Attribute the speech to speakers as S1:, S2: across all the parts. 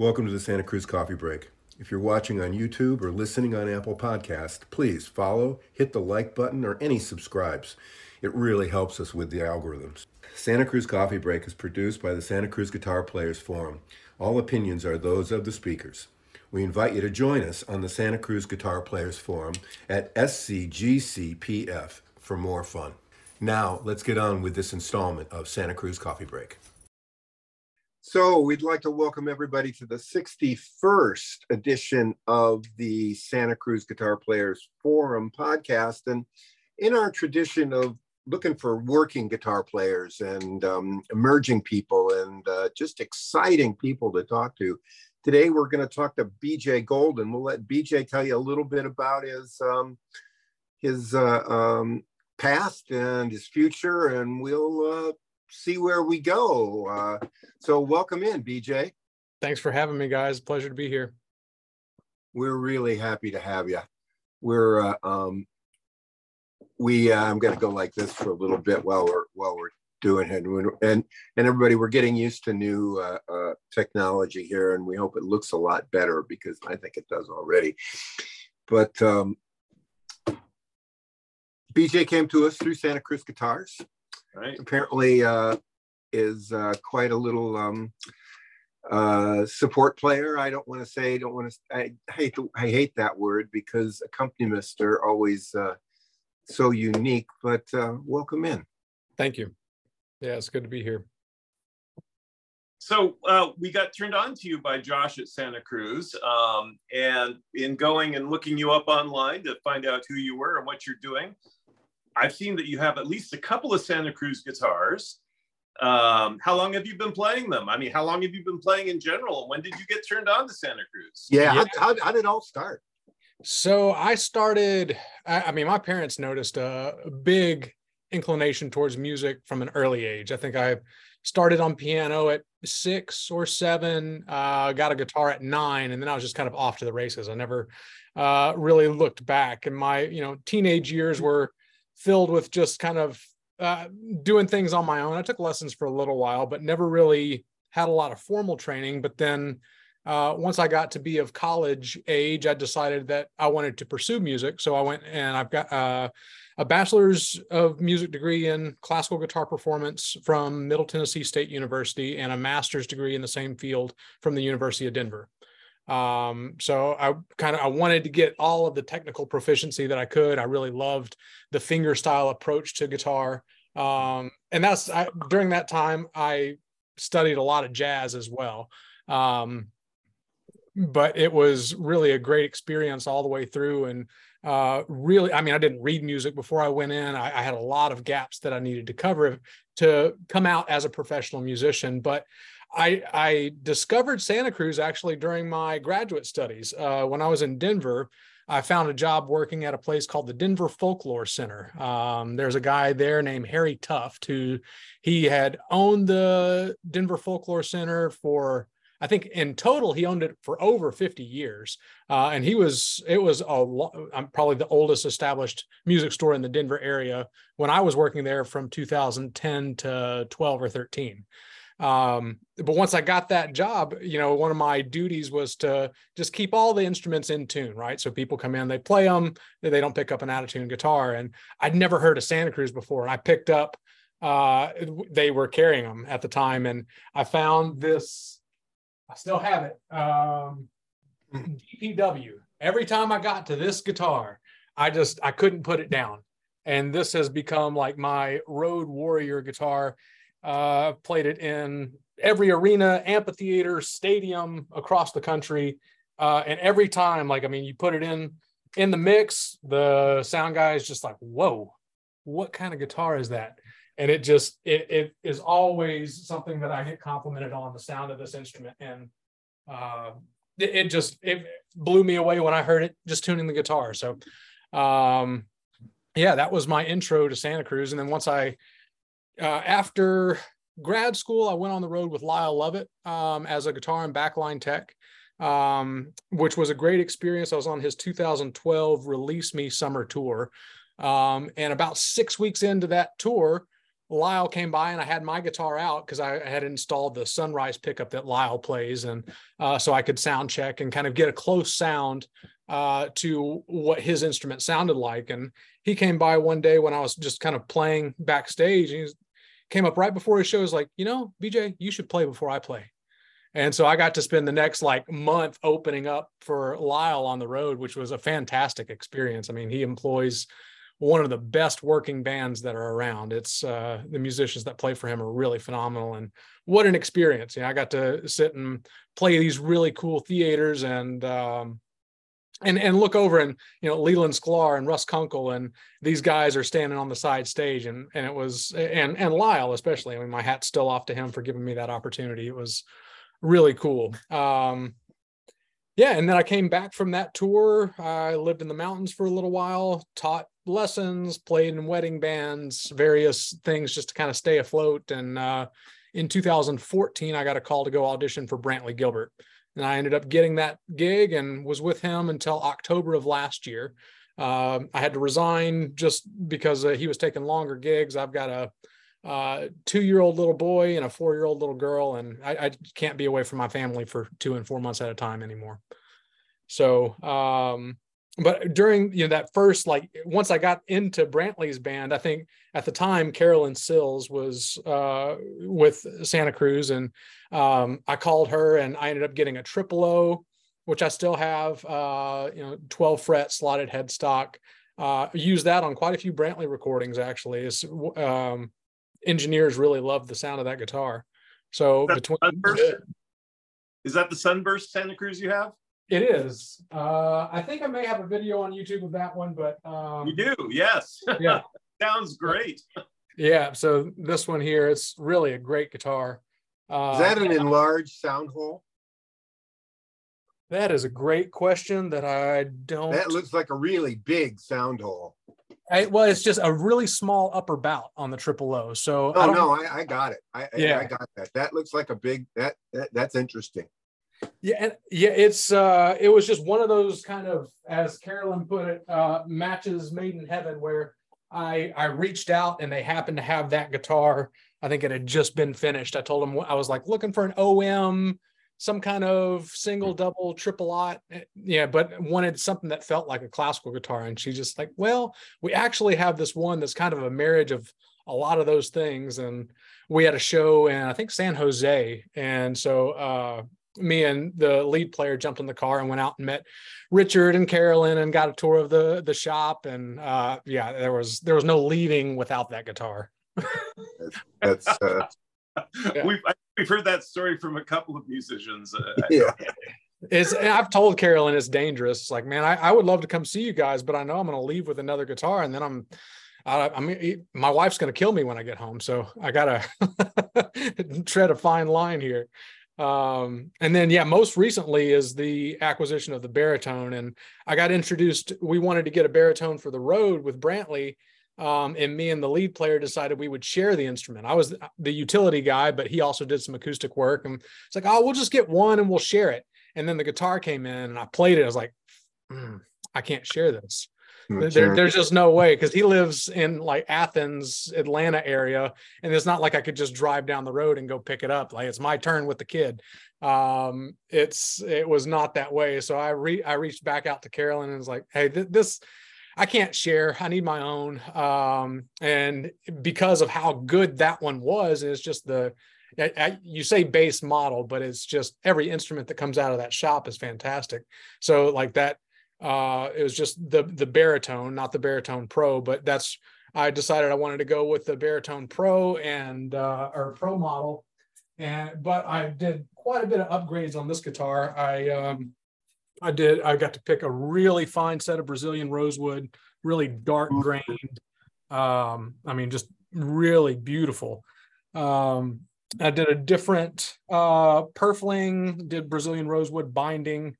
S1: Welcome to the Santa Cruz Coffee Break. If you're watching on YouTube or listening on Apple Podcast, please follow, hit the like button, or any subscribes. It really helps us with the algorithms. Santa Cruz Coffee Break is produced by the Santa Cruz Guitar Players Forum. All opinions are those of the speakers. We invite you to join us on the Santa Cruz Guitar Players Forum at SCGCPF for more fun. Now, let's get on with this installment of Santa Cruz Coffee Break. So, we'd like to welcome everybody to the 61st edition of the Santa Cruz Guitar Players Forum podcast. And in our tradition of looking for working guitar players and um, emerging people and uh, just exciting people to talk to, today we're going to talk to BJ Golden. We'll let BJ tell you a little bit about his um, his uh, um, past and his future, and we'll uh, see where we go. Uh, so welcome in, BJ.
S2: Thanks for having me, guys. Pleasure to be here.
S1: We're really happy to have you. We're uh, um, we uh, I'm going to go like this for a little bit while we're while we're doing it, and and, and everybody we're getting used to new uh, uh, technology here, and we hope it looks a lot better because I think it does already. But um, BJ came to us through Santa Cruz Guitars right. apparently uh, is uh, quite a little um, uh, support player. I don't want to say, don't want to, I hate, I hate that word because accompanimists are always uh, so unique, but uh, welcome in.
S2: Thank you. Yeah, it's good to be here.
S3: So uh, we got turned on to you by Josh at Santa Cruz. Um, and in going and looking you up online to find out who you were and what you're doing, I've seen that you have at least a couple of Santa Cruz guitars. Um, how long have you been playing them? I mean, how long have you been playing in general? When did you get turned on to Santa Cruz?
S1: Yeah, yeah. How, how, how, did it all start?
S2: So I started, I, I mean, my parents noticed a, a big inclination towards music from an early age. I think I started on piano at six or seven, uh, got a guitar at nine, and then I was just kind of off to the races. I never uh, really looked back. And my, you know, teenage years were filled with just kind of uh, doing things on my own. I took lessons for a little while, but never really had a lot of formal training. But then uh, once I got to be of college age, I decided that I wanted to pursue music. So I went and I've got uh, a bachelor's of music degree in classical guitar performance from Middle Tennessee State University and a master's degree in the same field from the University of Denver. Um, so I kind of I wanted to get all of the technical proficiency that I could. I really loved the finger style approach to guitar. Um, and that's I, during that time I studied a lot of jazz as well. Um, but it was really a great experience all the way through and uh, really i mean i didn't read music before i went in I, I, had a lot of gaps that i needed to cover to come out as a professional musician but I, I discovered Santa Cruz actually during my graduate studies. Uh, when I was in Denver, I found a job working at a place called the Denver Folklore Center. Um, there's a guy there named Harry Tuft who he had owned the Denver Folklore Center for I think in total he owned it for over 50 years, uh, and he was it was a lo- probably the oldest established music store in the Denver area when I was working there from 2010 to 12 or 13. Um, but once I got that job, you know, one of my duties was to just keep all the instruments in tune, right? So people come in, they play them, they don't pick up an out of tune guitar. And I'd never heard of Santa Cruz before. And I picked up, uh, they were carrying them at the time. And I found this, I still have it, um, DPW. Every time I got to this guitar, I just, I couldn't put it down. And this has become like my road warrior guitar uh, played it in every arena, amphitheater, stadium across the country. Uh, and every time, like, I mean, you put it in in the mix, the sound guy is just like, whoa, what kind of guitar is that? And it just it, it is always something that I get complimented on the sound of this instrument. And uh, it, it just it blew me away when I heard it just tuning the guitar. So um yeah, that was my intro to Santa Cruz. And then once I uh, after grad school, I went on the road with Lyle Lovett um, as a guitar and backline tech, um, which was a great experience. I was on his 2012 Release Me Summer Tour. Um, and about six weeks into that tour, Lyle came by and I had my guitar out because I had installed the Sunrise pickup that Lyle plays, and uh, so I could sound check and kind of get a close sound uh, to what his instrument sounded like. And he came by one day when I was just kind of playing backstage. And he came up right before his show. Was like, you know, BJ, you should play before I play. And so I got to spend the next like month opening up for Lyle on the road, which was a fantastic experience. I mean, he employs one of the best working bands that are around. It's uh, the musicians that play for him are really phenomenal, and what an experience! You know, I got to sit and play these really cool theaters and um, and and look over and you know Leland Sklar and Russ Kunkel and these guys are standing on the side stage and and it was and and Lyle especially. I mean, my hat's still off to him for giving me that opportunity. It was really cool. Um, yeah, and then I came back from that tour. I lived in the mountains for a little while, taught lessons, played in wedding bands, various things just to kind of stay afloat. And uh, in 2014, I got a call to go audition for Brantley Gilbert. And I ended up getting that gig and was with him until October of last year. Uh, I had to resign just because uh, he was taking longer gigs. I've got a uh, two year old little boy and a four year old little girl, and I, I, can't be away from my family for two and four months at a time anymore. So, um, but during you know that first like once I got into Brantley's band, I think at the time Carolyn Sills was uh, with Santa Cruz, and um, I called her and I ended up getting a triple O, which I still have. Uh, you know, twelve fret slotted headstock. Uh, use that on quite a few Brantley recordings actually. Is um, engineers really love the sound of that guitar. So between
S3: is that the Sunburst Santa Cruz you have?
S2: It is. Uh, I think I may have a video on YouTube of that one, but um,
S3: you do, yes.
S2: Yeah,
S3: sounds great.
S2: Yeah. So this one here, it's really a great guitar.
S4: Uh, is that an enlarged sound hole?
S2: That is a great question that I don't.
S4: That looks like a really big sound hole.
S2: I, well, it's just a really small upper bout on the triple O. So
S4: oh I no, I, I got it. I, yeah, I got that. That looks like a big. That, that that's interesting.
S2: Yeah, yeah, it's uh it was just one of those kind of, as Carolyn put it, uh matches made in heaven where I I reached out and they happened to have that guitar. I think it had just been finished. I told them I was like looking for an OM, some kind of single, double, triple aught. Eh, yeah, but wanted something that felt like a classical guitar. And she just like, well, we actually have this one that's kind of a marriage of a lot of those things. And we had a show in I think San Jose. And so uh me and the lead player jumped in the car and went out and met Richard and Carolyn and got a tour of the the shop. And uh yeah there was there was no leaving without that guitar.
S4: That's uh,
S3: yeah. we've we've heard that story from a couple of musicians. Uh,
S4: yeah.
S2: it's I've told Carolyn it's dangerous. It's like man I, I would love to come see you guys but I know I'm gonna leave with another guitar and then I'm I, I mean, my wife's going to kill me when I get home, so I gotta tread a fine line here. Um, and then, yeah, most recently is the acquisition of the baritone. And I got introduced, we wanted to get a baritone for the road with Brantley. Um, and me and the lead player decided we would share the instrument. I was the utility guy, but he also did some acoustic work. And it's like, oh, we'll just get one and we'll share it. And then the guitar came in and I played it. I was like, mm, I can't share this. There, there's just no way because he lives in like Athens, Atlanta area, and it's not like I could just drive down the road and go pick it up. Like it's my turn with the kid. Um, it's it was not that way. So I re I reached back out to Carolyn and was like, hey, th- this I can't share. I need my own. Um, and because of how good that one was, it's just the I, I, you say base model, but it's just every instrument that comes out of that shop is fantastic. So like that uh, it was just the the baritone, not the baritone pro, but that's I decided I wanted to go with the baritone pro and uh, or pro model, and but I did quite a bit of upgrades on this guitar. I um, I did I got to pick a really fine set of Brazilian rosewood, really dark mm-hmm. grained. Um, I mean, just really beautiful. Um, I did a different uh, purfling, did Brazilian rosewood binding.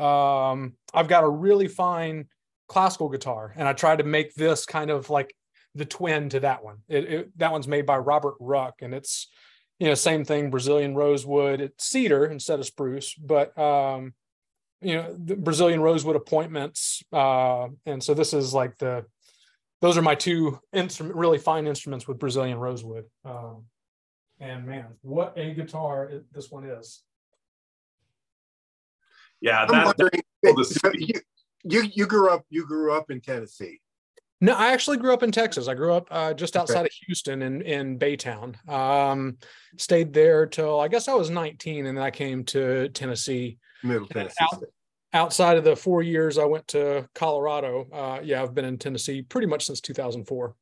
S2: Um, I've got a really fine classical guitar, and I tried to make this kind of like the twin to that one. It, it, that one's made by Robert Ruck, and it's you know same thing, Brazilian rosewood. It's cedar instead of spruce, but um, you know the Brazilian rosewood appointments, uh, and so this is like the those are my two instrument, really fine instruments with Brazilian rosewood. Um, and man, what a guitar this one is.
S3: Yeah, that, that
S4: you, you you grew up you grew up in Tennessee.
S2: No, I actually grew up in Texas. I grew up uh, just outside okay. of Houston in in Baytown. Um, stayed there till I guess I was 19, and then I came to Tennessee.
S4: Middle Tennessee.
S2: Out, outside of the four years I went to Colorado, uh, yeah, I've been in Tennessee pretty much since 2004.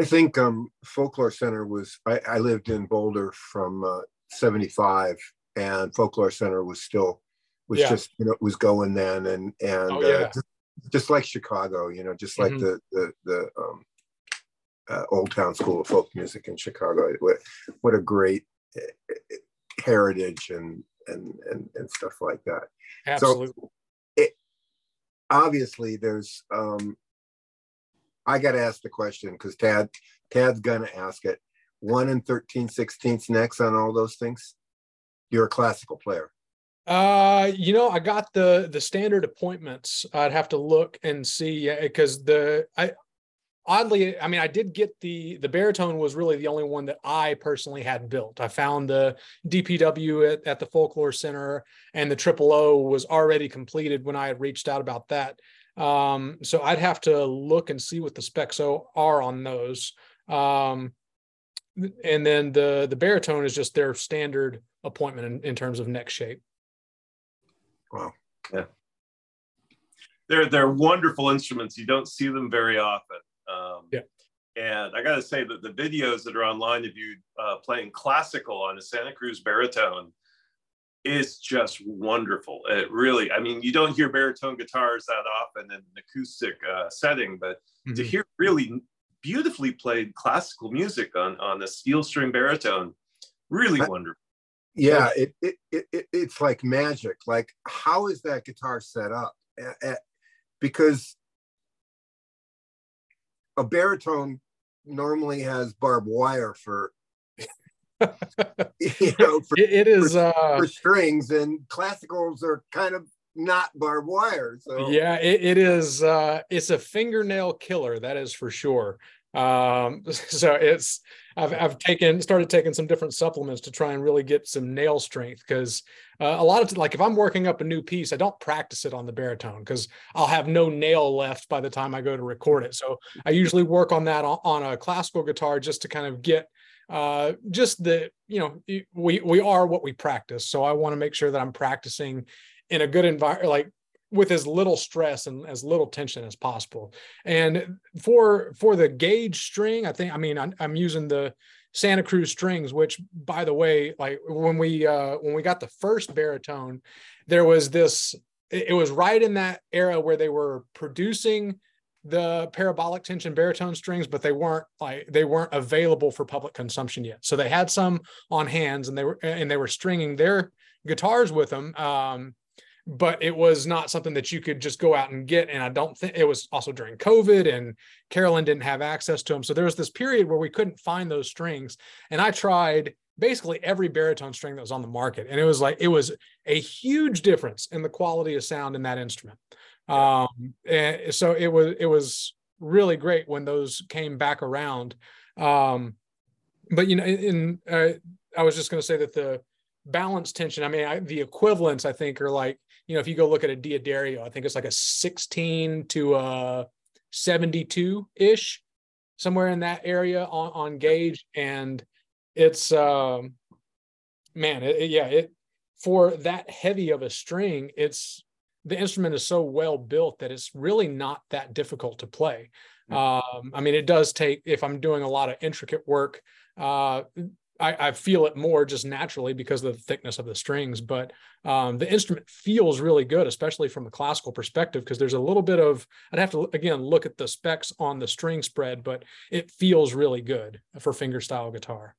S4: I think um, Folklore Center was. I, I lived in Boulder from uh, '75, and Folklore Center was still was yeah. just you know it was going then, and and oh, yeah. uh, just, just, like Chicago, you know, just like mm-hmm. the the the um, uh, Old Town School of Folk Music in Chicago. What what a great uh, heritage and and and and stuff like that.
S2: Absolutely. So
S4: it, obviously, there's um, I got to ask the question because Tad Tad's gonna ask it. One and 13 sixteenths next on all those things. You're a classical player.
S2: Uh, you know, I got the the standard appointments. I'd have to look and see because the I oddly, I mean, I did get the the baritone was really the only one that I personally had built. I found the DPW at, at the Folklore Center, and the Triple O was already completed when I had reached out about that. Um, so I'd have to look and see what the specs are on those. Um, and then the the baritone is just their standard appointment in, in terms of neck shape.
S4: Wow.
S3: Yeah. They're they're wonderful instruments. You don't see them very often. Um,
S2: yeah.
S3: And I got to say that the videos that are online of you uh, playing classical on a Santa Cruz baritone is just wonderful. It really, I mean, you don't hear baritone guitars that often in an acoustic uh, setting, but mm-hmm. to hear really beautifully played classical music on on a steel string baritone, really I, wonderful.
S4: Yeah, it, it, it, it's like magic. Like, how is that guitar set up? Because a baritone normally has barbed wire for you know for,
S2: it is
S4: for, uh, for, strings and classicals are kind of not barbed wire so
S2: yeah it, it is uh it's a fingernail killer that is for sure um so it's I've, I've taken started taking some different supplements to try and really get some nail strength because uh, a lot of like if I'm working up a new piece, I don't practice it on the baritone because I'll have no nail left by the time I go to record it. So I usually work on that on, on a classical guitar just to kind of get uh, just the you know we we are what we practice. So I want to make sure that I'm practicing in a good environment, like with as little stress and as little tension as possible. And for for the gauge string, I think I mean I'm, I'm using the Santa Cruz strings, which by the way, like when we uh when we got the first baritone, there was this it was right in that era where they were producing the parabolic tension baritone strings, but they weren't like they weren't available for public consumption yet. So they had some on hands and they were and they were stringing their guitars with them. Um, but it was not something that you could just go out and get. And I don't think it was also during COVID and Carolyn didn't have access to them. So there was this period where we couldn't find those strings. And I tried basically every baritone string that was on the market. And it was like, it was a huge difference in the quality of sound in that instrument. Um, and so it was, it was really great when those came back around. Um, but you know, in, uh, I was just going to say that the balance tension, I mean, I, the equivalents I think are like you know, if you go look at a D'Addario, I think it's like a 16 to a 72 ish, somewhere in that area on, on gauge. And it's, um, man, it, yeah, it, for that heavy of a string, it's, the instrument is so well built that it's really not that difficult to play. Um, I mean, it does take, if I'm doing a lot of intricate work, uh, I, I, feel it more just naturally because of the thickness of the strings. But um, the instrument feels really good, especially from a classical perspective, because there's a little bit of I'd have to again look at the specs on the string spread, but it feels really good for fingerstyle guitar.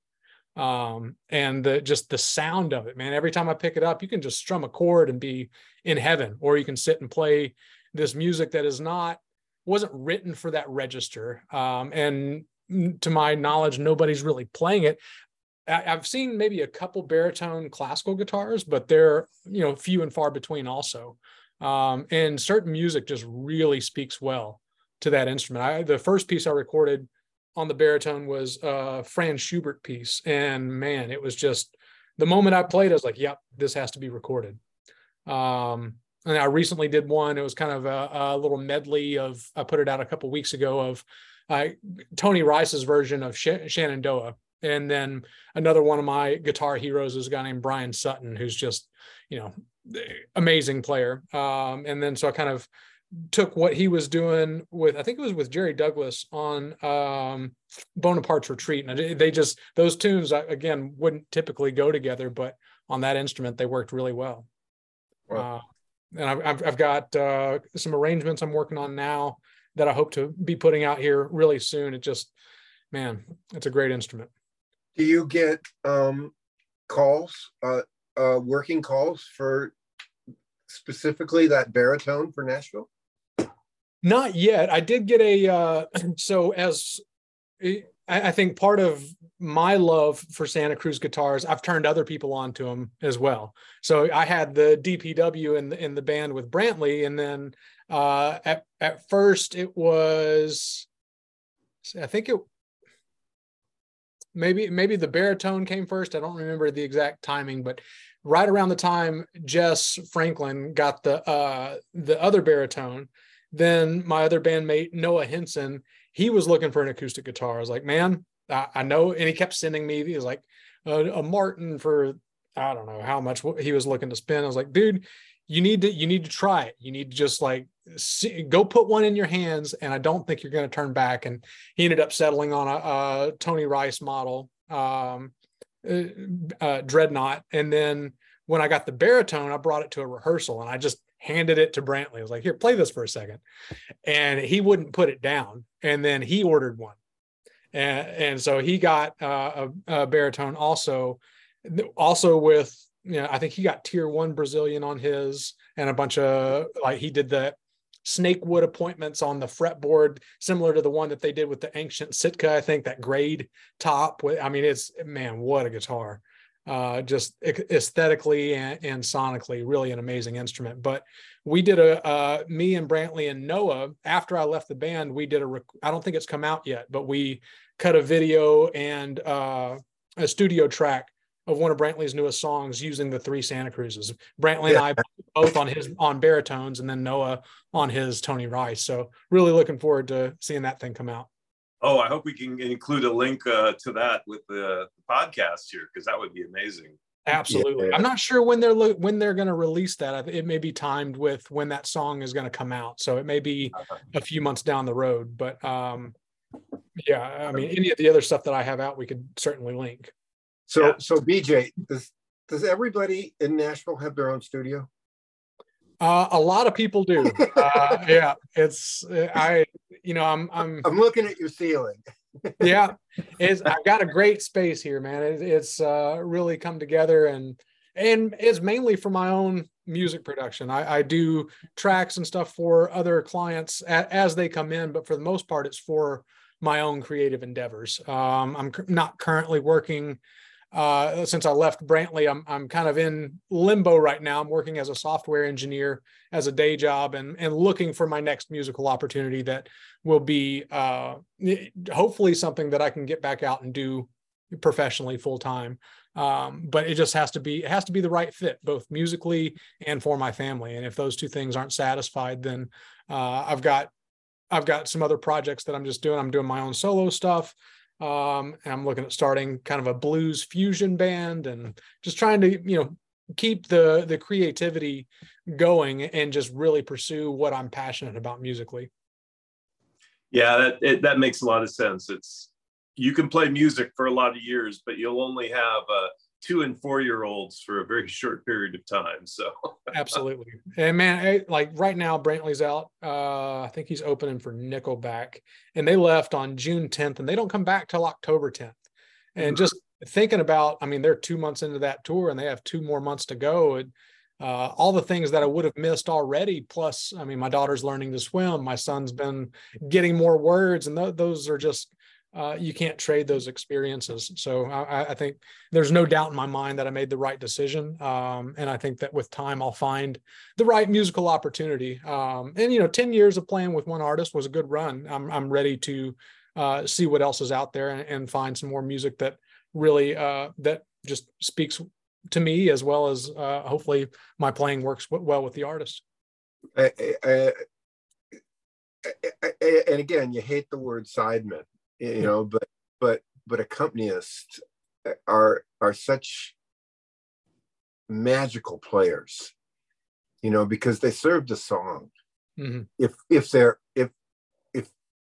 S2: Um, and the just the sound of it, man. Every time I pick it up, you can just strum a chord and be in heaven, or you can sit and play this music that is not wasn't written for that register. Um, and to my knowledge, nobody's really playing it. I've seen maybe a couple baritone classical guitars, but they're you know few and far between also. Um, and certain music just really speaks well to that instrument. I, the first piece I recorded on the baritone was a Franz Schubert piece, and man, it was just the moment I played, I was like, "Yep, this has to be recorded." Um, and I recently did one. It was kind of a, a little medley of. I put it out a couple weeks ago of uh, Tony Rice's version of Sh- Shenandoah, and then another one of my guitar heroes is a guy named Bryan Sutton, who's just you know amazing player. Um, and then so I kind of took what he was doing with I think it was with Jerry Douglas on um, Bonaparte's Retreat, and they just those tunes again wouldn't typically go together, but on that instrument they worked really well. Wow. Uh, and I've I've got uh, some arrangements I'm working on now that I hope to be putting out here really soon. It just man, it's a great instrument.
S4: Do you get um, calls, uh, uh, working calls for specifically that baritone for Nashville?
S2: Not yet. I did get a uh, so as I think part of my love for Santa Cruz guitars, I've turned other people on to them as well. So I had the DPW in the in the band with Brantley, and then uh, at at first it was, I think it maybe maybe the baritone came first. I don't remember the exact timing, but right around the time Jess Franklin got the uh, the other baritone, then my other bandmate Noah Henson, he was looking for an acoustic guitar. I was like, man, I, I know, and he kept sending me. He was like a, a Martin for I don't know how much he was looking to spend. I was like, dude, you need to you need to try it. You need to just like see, go put one in your hands, and I don't think you're going to turn back. And he ended up settling on a, a Tony Rice model, um, uh, uh, Dreadnought, and then when I got the baritone, I brought it to a rehearsal, and I just handed it to Brantley. I was like, here, play this for a second. And he wouldn't put it down. And then he ordered one. And, and so he got uh, a, a, baritone also, also with, you know, I think he got tier one Brazilian on his and a bunch of like he did the snake wood appointments on the fretboard, similar to the one that they did with the ancient Sitka, I think that grade top. I mean, it's man, what a guitar uh, just aesthetically and, and, sonically, really an amazing instrument. But we did a uh, me and Brantley and Noah after I left the band. We did a rec- I don't think it's come out yet, but we cut a video and uh, a studio track of one of Brantley's newest songs using the three Santa Cruzes. Brantley yeah. and I both on his on baritones, and then Noah on his Tony Rice. So really looking forward to seeing that thing come out.
S3: Oh, I hope we can include a link uh, to that with the, the podcast here because that would be amazing.
S2: Absolutely. Yeah. I'm not sure when they're lo- when they're going to release that. It may be timed with when that song is going to come out, so it may be uh-huh. a few months down the road. But um, yeah, I mean, any of the other stuff that I have out, we could certainly link.
S4: So, yeah. so BJ, does does everybody in Nashville have their own studio?
S2: Uh, a lot of people do. Uh, yeah, it's I. You know, I'm I'm
S4: I'm looking at your ceiling.
S2: yeah, it's I've got a great space here, man. It, it's uh, really come together, and and it's mainly for my own music production. I, I do tracks and stuff for other clients a, as they come in, but for the most part, it's for my own creative endeavors. Um, I'm not currently working uh, since I left Brantley, I'm I'm kind of in limbo right now. I'm working as a software engineer as a day job and and looking for my next musical opportunity that will be uh, hopefully something that I can get back out and do professionally full time. Um, but it just has to be it has to be the right fit both musically and for my family. And if those two things aren't satisfied, then uh, I've got I've got some other projects that I'm just doing. I'm doing my own solo stuff. Um, I'm looking at starting kind of a blues fusion band and just trying to, you know, keep the the creativity going and just really pursue what I'm passionate about musically.
S3: Yeah, that it, that makes a lot of sense. It's you can play music for a lot of years, but you'll only have uh, two and four year olds for a very short period of time. So
S2: absolutely. And man, like right now, Brantley's out. Uh, I think he's opening for Nickelback, and they left on June 10th, and they don't come back till October 10th. And mm-hmm. just thinking about, I mean, they're two months into that tour, and they have two more months to go. And uh, all the things that I would have missed already. Plus, I mean, my daughter's learning to swim. My son's been getting more words, and th- those are just uh, you can't trade those experiences. So I, I, think there's no doubt in my mind that I made the right decision. Um, and I think that with time, I'll find the right musical opportunity. Um, and, you know, 10 years of playing with one artist was a good run. I'm, I'm ready to uh, see what else is out there and, and, find some more music that really, uh, that just speaks to me as well as uh, hopefully my playing works well with the artist.
S4: I, I, and again, you hate the word sideman you know but but but accompanists are are such magical players you know because they serve the song mm-hmm. if if they're if if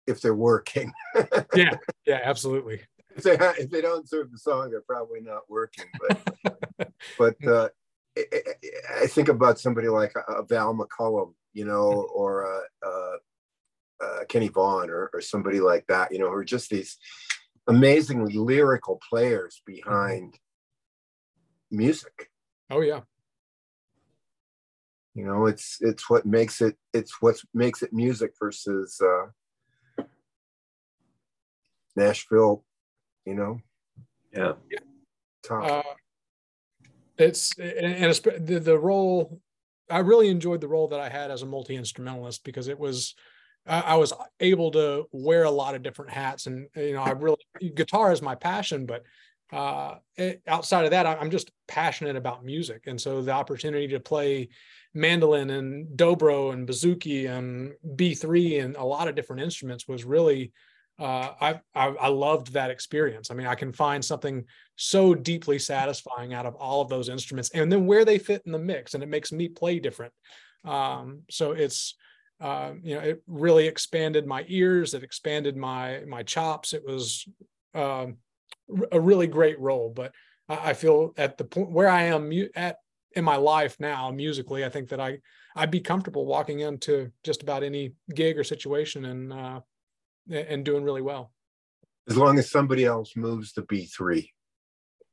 S4: if they're working
S2: yeah yeah absolutely
S4: if they, if they don't serve the song they're probably not working but but uh I, think about somebody like a Val McCallum, you know, mm-hmm. or uh, uh, uh, Kenny Vaughan or, or somebody like that, you know, who are just these amazingly lyrical players behind music.
S2: Oh yeah.
S4: You know, it's it's what makes it it's what makes it music versus uh Nashville, you know.
S3: Yeah.
S2: Uh, it's and it's the, the role I really enjoyed the role that I had as a multi instrumentalist because it was I was able to wear a lot of different hats, and you know, I really guitar is my passion, but uh, it, outside of that, I'm just passionate about music, and so the opportunity to play mandolin and dobro and bouzouki and B3 and a lot of different instruments was really uh, I, I, I loved that experience. I mean, I can find something so deeply satisfying out of all of those instruments, and then where they fit in the mix, and it makes me play different. Um, so it's uh, you know, it really expanded my ears. It expanded my my chops. It was um, a really great role. But I, I feel at the point where I am mu- at in my life now, musically, I think that I I'd be comfortable walking into just about any gig or situation and uh, and doing really well.
S4: As long as somebody else moves the B three.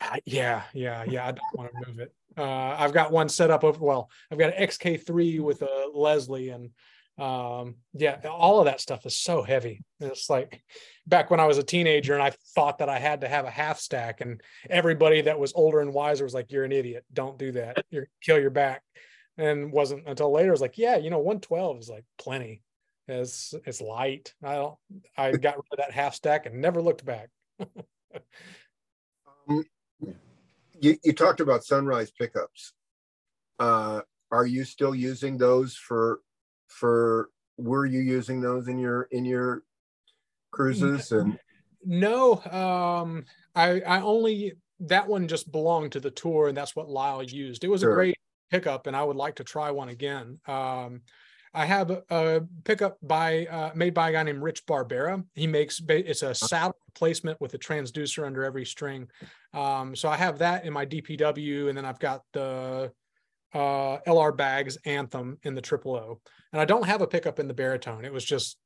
S2: Uh, yeah, yeah, yeah. I don't want to move it. Uh, I've got one set up over. Well, I've got an XK3 with a Leslie, and um yeah all of that stuff is so heavy. It's like back when i was a teenager and i thought that i had to have a half stack and everybody that was older and wiser was like you're an idiot. Don't do that. You kill your back. And wasn't until later was like yeah you know 112 is like plenty. It's it's light. I don't i got rid of that half stack and never looked back.
S4: Um, you, you talked about sunrise pickups. Uh are you still using those for for were you using those in your in your Cruzes and
S2: no um i i only that one just belonged to the tour and that's what lyle used it was sure. a great pickup and i would like to try one again um I have a, a pickup by uh, made by a guy named Rich Barbera. He makes it's a saddle replacement with a transducer under every string. Um, so I have that in my DPW, and then I've got the uh, LR Baggs Anthem in the triple O. And I don't have a pickup in the baritone. It was just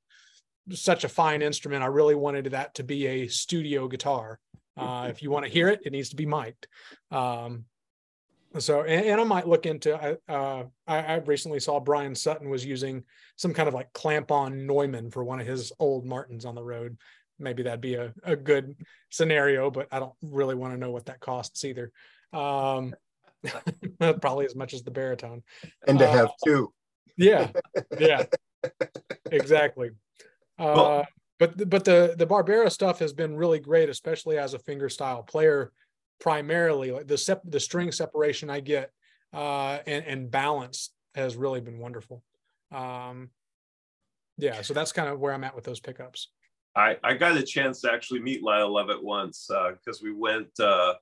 S2: such a fine instrument. I really wanted that to be a studio guitar. Uh, if you want to hear it, it needs to be mic'd. Um, so, and, and, I might look into. Uh, I, I, recently saw Bryan Sutton was using some kind of like clamp-on Neumann for one of his old Martins on the road. Maybe that'd be a, a good scenario, but I don't really want to know what that costs either. Um, probably as much as the baritone.
S4: And to uh, have two.
S2: Yeah, yeah, exactly. Uh, well, but but the the Barbera stuff has been really great, especially as a fingerstyle player. Primarily, like the sep- the string separation I get uh, and and balance has really been wonderful. Um, yeah, so that's kind of where I'm at with those pickups.
S3: I, I got a chance to actually meet Lyle Lovett once because uh, we went uh,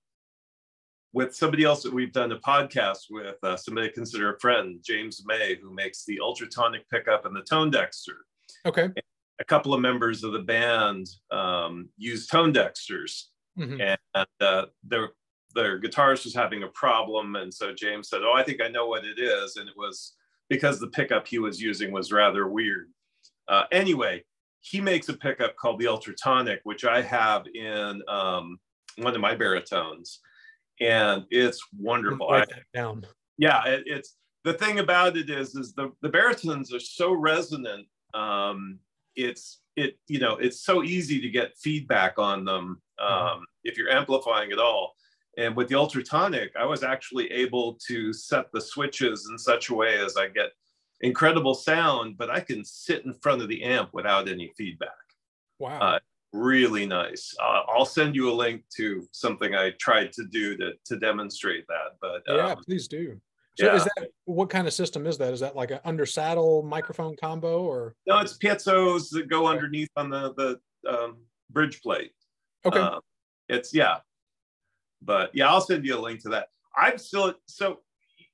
S3: with somebody else that we've done a podcast with, uh, somebody I consider a friend, James May, who makes the Ultratonic pickup and the Tone Dexter.
S2: Okay. And
S3: a couple of members of the band um, use Tone Dexters, mm-hmm. and uh, their their guitarist was having a problem, and so James said, "Oh, I think I know what it is," and it was because the pickup he was using was rather weird. Uh, anyway, he makes a pickup called the Ultratonic, which I have in um, one of my baritones and it's wonderful.
S2: That down.
S3: Yeah, it, it's the thing about it is is the the baritones are so resonant um, it's it you know it's so easy to get feedback on them mm-hmm. um, mm-hmm. if you're amplifying at all. And with the Ultratonic, I was actually able to set the switches in such a way as I get incredible sound, but I can sit in front of the amp without any feedback.
S2: Wow. Uh,
S3: really nice. Uh, I'll send you a link to something I tried to do to, to demonstrate that. But
S2: yeah, um, please do. So yeah. is that what kind of system is that? Is that like an under saddle microphone combo or?
S3: No, it's piezos that go underneath on the the um, bridge plate.
S2: Okay. Uh,
S3: it's yeah, but yeah, I'll send you a link to that. I'm still so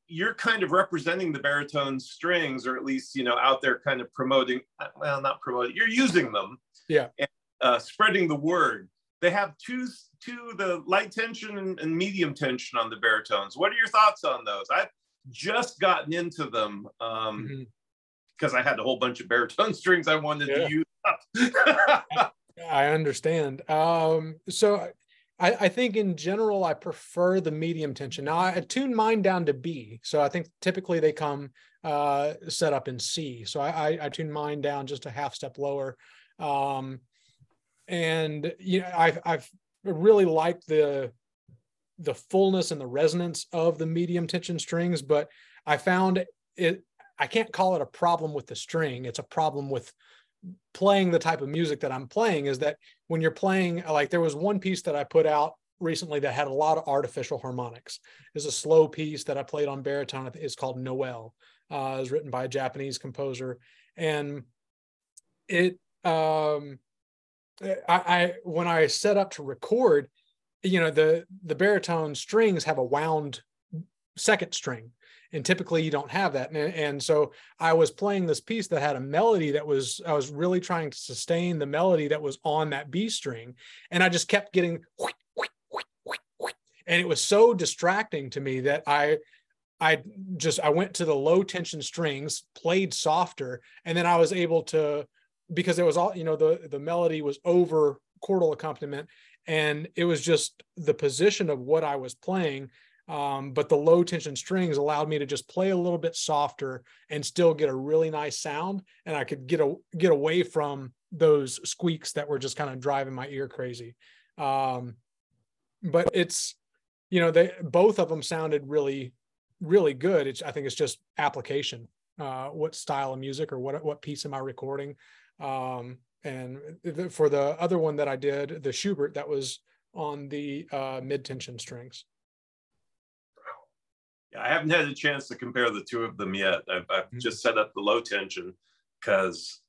S3: you're kind of representing the baritone strings, or at least you know out there, kind of promoting. Well, not promoting. You're using them.
S2: Yeah.
S3: And, uh, spreading the word. They have two, two the light tension and, and, medium tension on the baritones. What are your thoughts on those? I've just gotten into them because um, mm-hmm. I had a whole bunch of baritone strings I wanted yeah. to use up.
S2: I understand. Um, so I, I, think in general, I prefer the medium tension. Now I tune mine down to B. So I think typically they come uh, set up in C. So I, I, I tune mine down just a half step lower. Um, and you know I've I've really liked the the fullness and the resonance of the medium tension strings, but I found it I can't call it a problem with the string. It's a problem with playing the type of music that I'm playing is that when you're playing like there was one piece that I put out recently that had a lot of artificial harmonics. It's a slow piece that I played on baritone. It's called Noel. Uh, was written by a Japanese composer, and it um, Uh, I, I when I set up to record, you know, the the baritone strings have a wound second string and typically you don't have that. And, and so i was playing this piece that had a melody that was i was really trying to sustain the melody that was on that b string and i just kept getting and it was so distracting to me that i i just i went to the low tension strings played softer and then i was able to because it was all you know the the melody was over chordal accompaniment and it was just the position of what I was playing. Um, but the low tension strings allowed me to just play a little bit softer and still get a really nice sound. And I could get a, get away from those squeaks that were just kind of driving my ear crazy. Um, but it's you know they both of them sounded really really good. It's, I think it's just application uh, what style of music or what what piece am I recording um, and the, for the other one that I did, the Schubert, that was on the uh, mid tension strings.
S3: Yeah, I haven't had a chance to compare the two of them yet. I've, I've mm-hmm. just set up the low tension because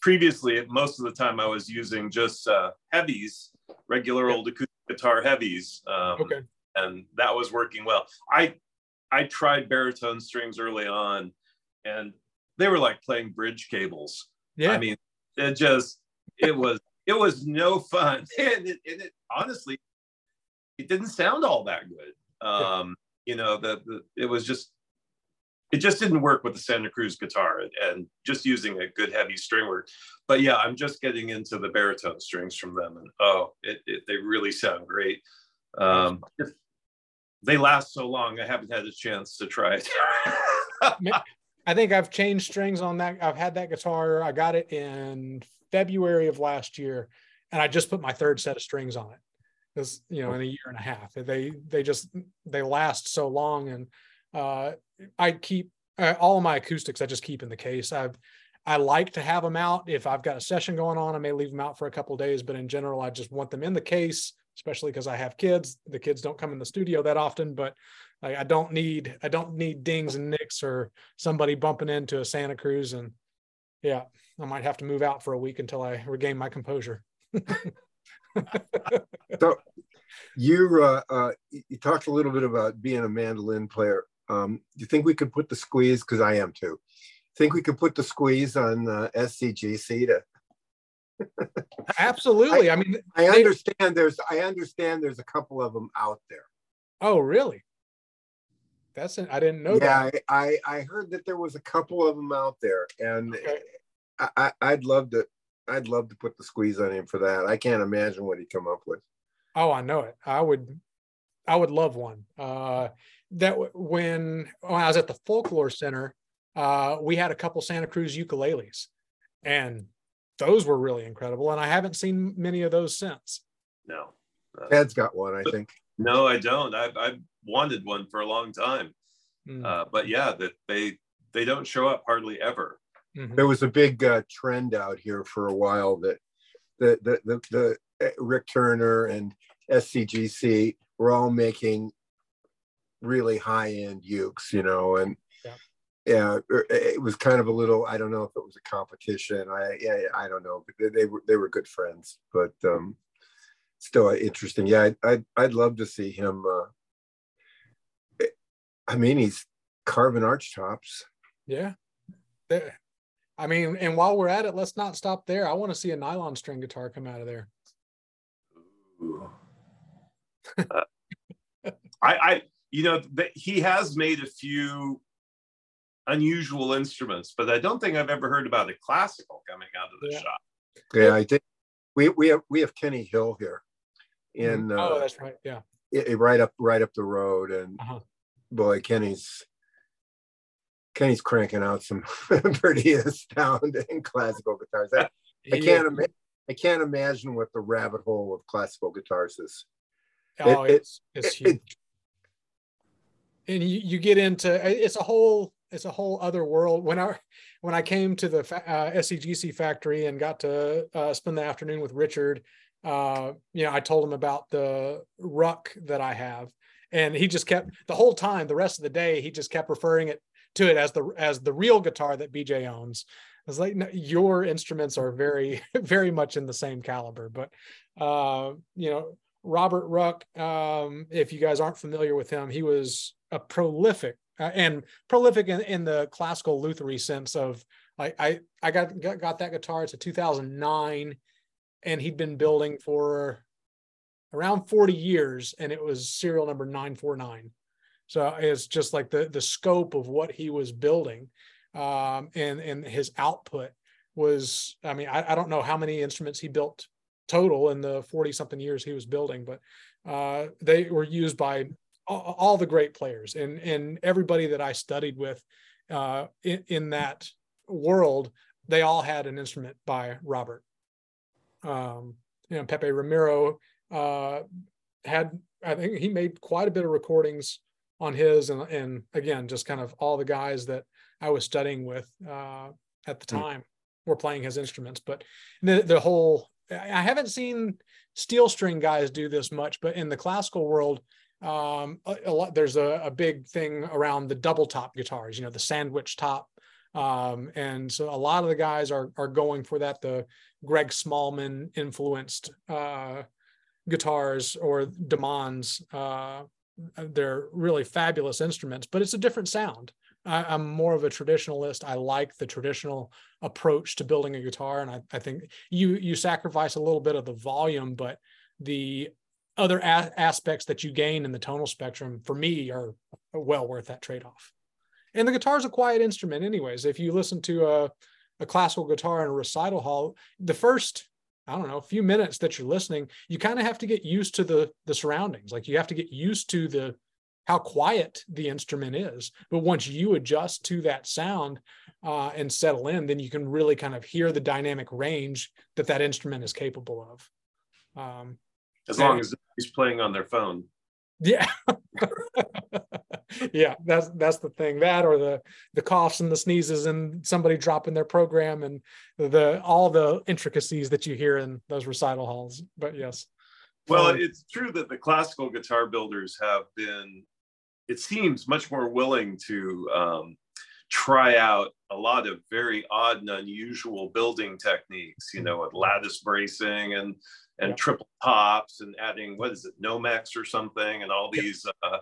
S3: previously, most of the time, I was using just uh, heavies, regular yeah. old acoustic guitar heavies. Um, okay. And that was working well. I I tried baritone strings early on, and they were like playing bridge cables. Yeah. I mean, it just, it was, it was no fun. And it, and it honestly, it didn't sound all that good. Um, yeah. You know, the, the, it was just, it just didn't work with the Santa Cruz guitar and, and, just using a good heavy string work. But yeah, I'm just getting into the baritone strings from them, and oh, it, it they really sound great. Um, they last so long, I haven't had a chance to try it.
S2: I think I've changed strings on that. I've had that guitar. I got it in February of last year, and I just put my third set of strings on it. Because you know, in a year and a half, they they just they last so long, and uh, I keep uh, all of my acoustics. I just keep in the case. I've I like to have them out if I've got a session going on. I may leave them out for a couple days, but in general, I just want them in the case, especially because I have kids. The kids don't come in the studio that often, but like I don't need I don't need dings and nicks or somebody bumping into a Santa Cruz and yeah, I might have to move out for a week until I regain my composure.
S4: so you uh, uh, you talked a little bit about being a mandolin player. Um, do you think we could put the squeeze? Because I am too. Think we could put the squeeze on uh, SCGC to
S2: Absolutely. I, I, mean,
S4: I understand there's I understand there's a couple of them out there.
S2: Oh, really? That's an, I didn't know
S4: yeah, that. I, I heard that there was a couple of them out there, and okay. I, I would love to I'd love to put the squeeze on him for that. I can't imagine what he'd come up with.
S2: Oh, I know it. I would I would love one. Uh, that when, when I was at the Folklore Center, uh, we had a couple Santa Cruz ukuleles, and those were really incredible. And I haven't seen many of those since.
S3: No.
S4: Uh, Ted's got one, I think.
S3: No, I don't. I've, I've wanted one for a long time. Mm. Uh, but yeah, that they they don't show up hardly ever.
S4: Mm-hmm. There was a big uh, trend out here for a while that the the the, the uh, Rick Turner and SCGC were all making really high end ukes, you know, and yeah. yeah, er, it was kind of a little. I don't know if it was a competition. I yeah, I don't know, but they, they were they were good friends, but um, still interesting. Yeah, I'd I'd, I'd love to see him. Uh, I mean, he's carving arch tops.
S2: Yeah. I mean, and while we're at it, let's not stop there. I want to see a nylon string guitar come out of there.
S3: uh, I, I, you know, he has made a few unusual instruments, but I don't think I've ever heard about a classical coming out of the
S4: yeah.
S3: shop.
S4: Yeah, I think we we have we have Kenny Hill here, in
S2: mm-hmm. oh, uh, that's right, yeah,
S4: right up right up the road, and uh-huh. boy, Kenny's Kenny's cranking out some pretty astounding classical guitars. I, I can't imagine. I can't imagine what the rabbit hole of classical guitars is.
S2: Oh, it, it's, it, it's huge. It, and you, you get into it's a whole it's a whole other world. When I when I came to the uh, SCGC factory and got to uh, spend the afternoon with Richard, uh, you know, I told him about the ruck that I have, and he just kept the whole time. The rest of the day, he just kept referring it to it as the as the real guitar that BJ owns. I was like, no, your instruments are very very much in the same caliber. But uh, you know, Robert Ruck, um, if you guys aren't familiar with him, he was a prolific uh, and prolific in, in the classical lutherie sense of I I, I got, got got that guitar. It's a 2009, and he'd been building for around 40 years, and it was serial number 949. So it's just like the the scope of what he was building, um, and and his output was. I mean, I, I don't know how many instruments he built total in the forty something years he was building, but uh, they were used by all, all, the great players and and everybody that I studied with uh, in, in that world. They all had an instrument by Robert. Um, you know, Pepe Romero uh, had I think he made quite a bit of recordings on his and, and again just kind of all the guys that i was studying with uh, at the hmm. time mm. were playing his instruments but the, the whole i haven't seen steel string guys do this much but in the classical world um, a, a lot, there's a, a, big thing around the double top guitars you know the sandwich top um, and so a lot of the guys are are going for that the greg smallman influenced uh, guitars or Dammanns. uh, they're really fabulous instruments, but it's a different sound. I, am more of a traditionalist. I like the traditional approach to building a guitar, and I, I think you you sacrifice a little bit of the volume, but the other a- aspects that you gain in the tonal spectrum for me are well worth that trade-off. And the guitar is a quiet instrument, anyways. If you listen to a, a classical guitar in a recital hall, the first I don't know, a few minutes that you're listening, you kind of have to get used to the the surroundings. Like you have to get used to the how quiet the instrument is. But once you adjust to that sound uh, and settle in, then you can really kind of hear the dynamic range that that instrument is capable of. Um,
S3: as long as he's playing on their phone.
S2: Yeah. yeah, that's that's the thing. That or the the coughs and the sneezes and somebody dropping their program and the all the intricacies that you hear in those recital halls. But yes.
S3: Well, um, it's true that the classical guitar builders have been, it seems, much more willing to um, try out a lot of very odd and unusual building techniques, you know, with lattice bracing and and yeah. triple tops and adding what is it, Nomex or something, and all these uh,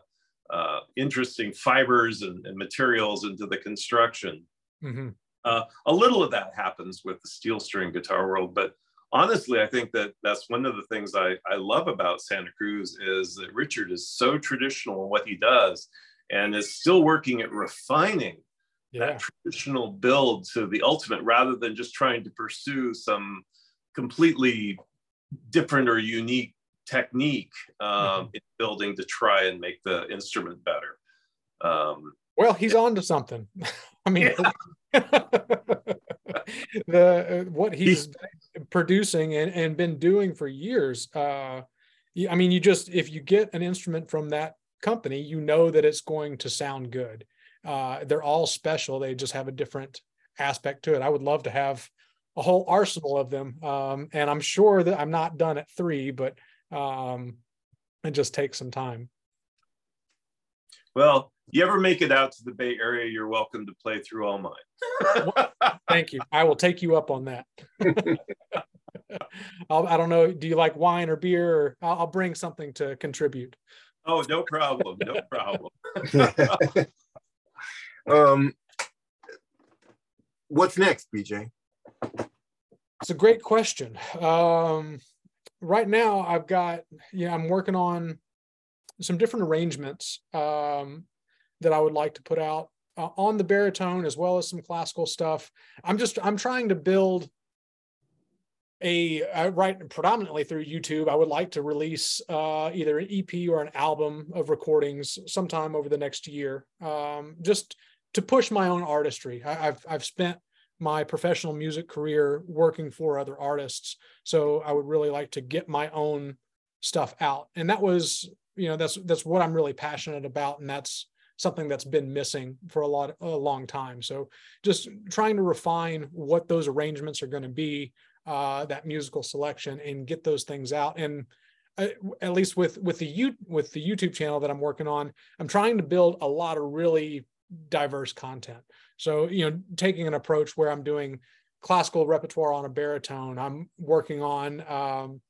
S3: uh, interesting fibers and, and, materials into the construction. Mm-hmm. Uh, a little of that happens with the steel string guitar world, but honestly, I think that that's one of the things I, I love about Santa Cruz is that Richard is so traditional in what he does and is still working at refining yeah. that traditional build to the ultimate rather than just trying to pursue some completely different or unique technique um, mm-hmm. in building to try and make the instrument better. Um,
S2: well, he's on to something. I mean, the uh, what he's producing and, and been doing for years. Uh, I mean, you just if you get an instrument from that company, you know that it's going to sound good. Uh, they're all special. They just have a different aspect to it. I would love to have a whole arsenal of them, um, and I'm sure that I'm not done at three, but um, it just take some time.
S3: Well, you ever make it out to the Bay Area, you're welcome to play through all mine.
S2: Thank you. I will take you up on that. I'll, I do not know. Do you like wine or beer? Or I'll, I'll bring something to contribute.
S3: Oh, no problem. No problem.
S4: um, what's next, BJ?
S2: It's a great question. Um, right now, I've got, yeah, I'm working on some different arrangements um, that I would like to put out uh, on the baritone as well as some classical stuff. I'm just I'm trying to build a right predominantly through YouTube. I would like to release uh, either an EP or an album of recordings sometime over the next year, um, just to push my own artistry. I, have I've spent my professional music career working for other artists, so I would really like to get my own stuff out. And that was you know that's that's what I'm really passionate about, and that's something that's been missing for a lot a long time. So just trying to refine what those arrangements are going to be, uh, that musical selection, and get those things out. And uh, at least with with the U, with the YouTube channel that I'm working on, I'm trying to build a lot of really diverse content. So you know, taking an approach where I'm doing classical repertoire on a baritone. I'm working on um,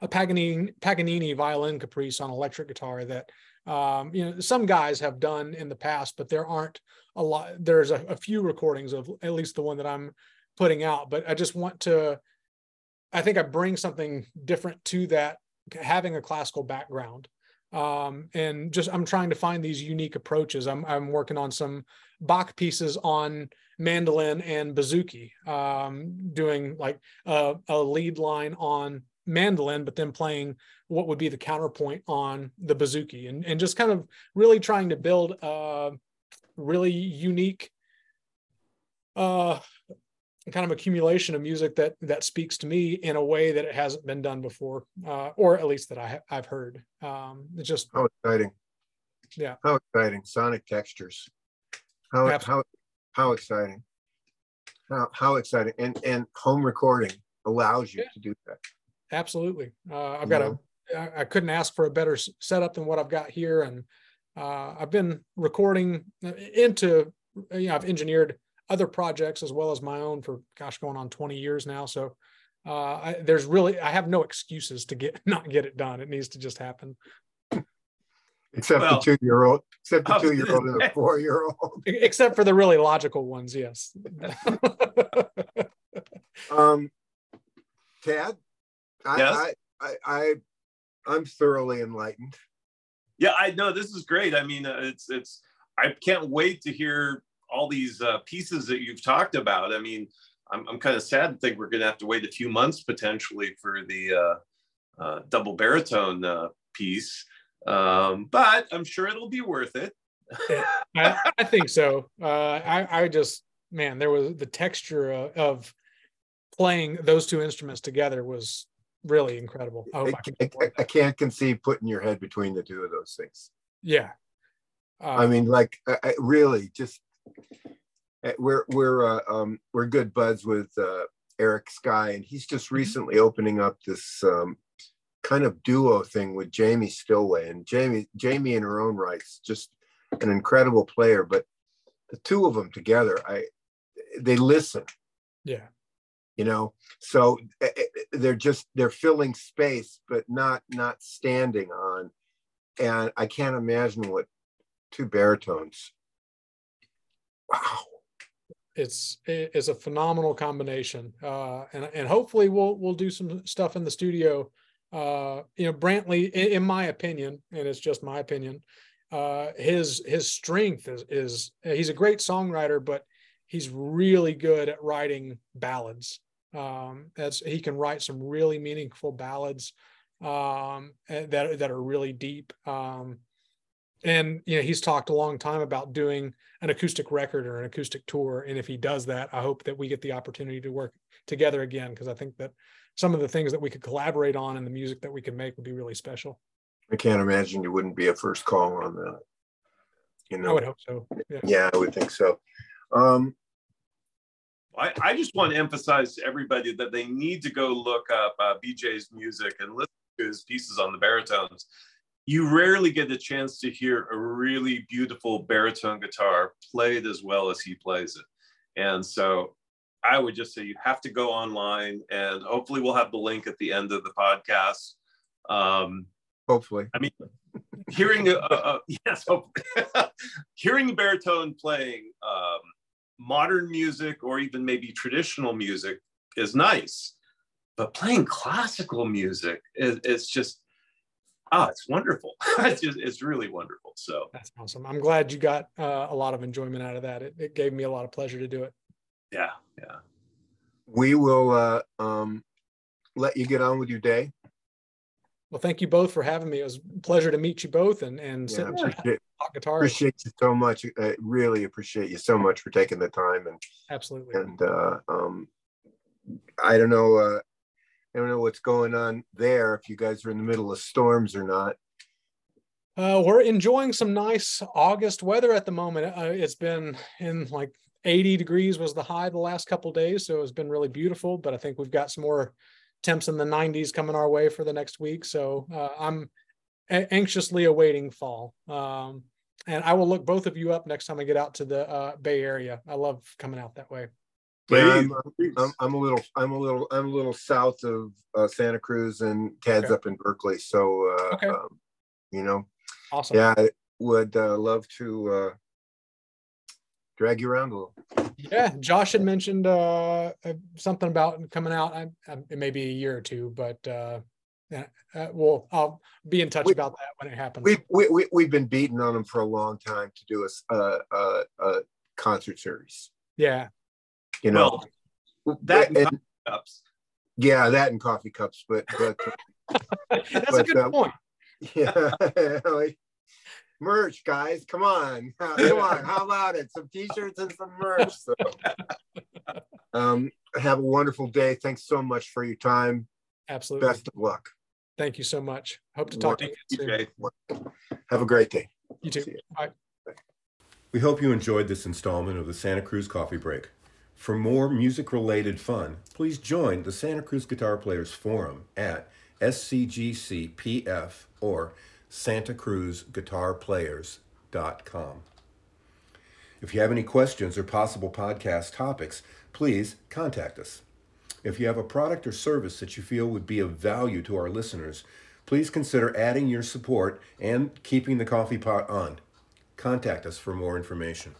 S2: a Paganini, Paganini violin caprice on electric guitar that um, you know some guys have done in the past, but there aren't a lot. There's a, a few recordings of at least the one that I'm putting out. But I just want to. I think I bring something different to that, having a classical background um, and just I'm trying to find these unique approaches. I'm I'm working on some Bach pieces on mandolin and bouzouki, um, doing like a, a, lead line on mandolin, but then playing what would be the counterpoint on the bouzouki, and and just kind of really trying to build a really unique uh kind of accumulation of music that that speaks to me in a way that it hasn't been done before, uh, or at least that I I've heard. Um, it's just
S4: how exciting!
S2: Yeah,
S4: how exciting! Sonic textures. How Absolutely. how how exciting! How how exciting! And and home recording allows you yeah. to do that.
S2: Absolutely. Uh, I've got a. I couldn't ask for a better setup than what I've got here, and uh, I've been recording uh, into. You know, I've engineered other projects as well as my own for gosh going on 20 years now. So uh, I, there's really i have no excuses to get not get it done. It needs to just happen.
S4: Except well, the two year old except the two year old and the four year old
S2: except for the really logical ones yes.
S4: Um tad I, yes? I, I i i'm thoroughly enlightened.
S3: Yeah i know this is great. I mean uh, it's it's i can't wait to hear all these uh, pieces that you've talked about. I mean, I'm, I'm kind of sad to think we're going to have to wait a few months potentially for the uh, uh, double baritone uh, piece, um, but I'm sure it'll be worth it.
S2: I, I, think so. Uh, I, I just, man, there was the texture of playing those two instruments together was really incredible. I, I,
S4: I, I, can't conceive putting your head between the two of those things.
S2: Yeah.
S4: I mean, like, really, just we're we're uh, um, we're good buds with uh, Eric Skye, and he's just mm-hmm. recently opening up this um, kind of duo thing with Jamie Stillway. And Jamie Jamie in her own rights, just an incredible player. But the two of them together, I they listen.
S2: Yeah.
S4: You know, so eh, eh, they're just they're filling space, but not not standing on. And I can't imagine what two baritones
S2: wow. It's it's a phenomenal combination. Uh, and and hopefully we'll we'll do some stuff in the studio. Uh, you know brantley in, in, my opinion and it's just my opinion uh, his his strength is is he's a great songwriter but he's really good at writing ballads. Um, as he can write some really meaningful ballads um, that that are really deep. Um, and you know he's talked a long time about doing an acoustic record or an acoustic tour. And if he does that i hope that we get the opportunity to work together again because i think that some of the things that we could collaborate on and the music that we could make would be really special.
S4: I can't imagine you wouldn't be a first call on that
S2: you know i would hope so.
S4: Yeah, yeah i would think so. Um
S3: I, I just want to emphasize to everybody that they need to go look up uh, BJ's music and listen to his pieces on the baritones you rarely get a chance to hear a really beautiful baritone guitar played as well as he plays it. And so I would just say you have to go online and hopefully we'll have the link at the end of the podcast. Um,
S4: hopefully.
S3: I mean, hearing a, yes, hearing a baritone playing um, modern music or even maybe traditional music is nice, but playing classical music is, is just oh, it's wonderful. it's just, it's really wonderful. So
S2: that's awesome. I'm glad you got uh, a lot of enjoyment out of that. It, it, gave me a lot of pleasure to do it.
S3: Yeah. Yeah.
S4: We will uh, um, let you get on with your day.
S2: Well, thank you both for having me. It was a pleasure to meet you both and, and
S4: yeah,
S2: sit and appreciate,
S4: talk guitar. Appreciate you so much. I really appreciate you so much for taking the time and
S2: absolutely.
S4: And uh, um, I don't know, uh, I don't know what's going on there, if you guys are in the middle of storms or not.
S2: Uh, we're enjoying some nice August weather at the moment. Uh, it's been in like 80 degrees was the high the last couple days, so it's been really beautiful. But I think we've got some more temps in the 90s coming our way for the next week. So uh, I'm a- anxiously awaiting fall. Um, and I will look both of you up next time I get out to the uh, Bay Area. I love coming out that way.
S4: Yeah, I'm, I'm, I'm, a little, I'm a little, I'm a little south of uh, Santa Cruz, and Tad's okay. up in Berkeley. So, uh, okay. um, you know,
S2: awesome.
S4: Yeah, I would uh, love to uh, drag you around a little.
S2: Yeah, Josh had mentioned uh, uh, something about coming out. I, I, it may be a year or two, but yeah, well, I'll be in touch we, about that when it happens.
S4: We, we, we, we've been beating on them for a long time to do a, a, a, a concert series.
S2: Yeah,
S4: you know
S3: well, that and, cups.
S4: Yeah that and coffee cups but but
S2: that's but, a good uh, point.
S4: yeah like merch guys come on. Come on how about it? Some t-shirts and some merch so. Um have a wonderful day. Thanks so much for your time.
S2: Absolutely.
S4: Best of luck.
S2: Thank you so much. Hope to talk to you soon.
S4: have a great day.
S2: You too. Bye.
S1: We hope you enjoyed this installment of the Santa Cruz Coffee Break. For more music related fun, please join the Santa Cruz Guitar Players Forum at scgcpf or santacruzguitarplayers.com. If you have any questions or possible podcast topics, please contact us. If you have a product or service that you feel would be of value to our listeners, please consider adding your support and keeping the coffee pot on. Contact us for more information.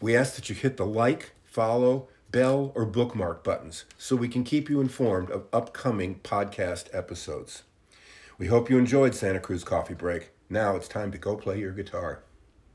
S1: We ask that you hit the like, follow, bell, or bookmark buttons so we can keep you informed of upcoming podcast episodes. We hope you enjoyed Santa Cruz Coffee Break. Now it's time to go play your guitar.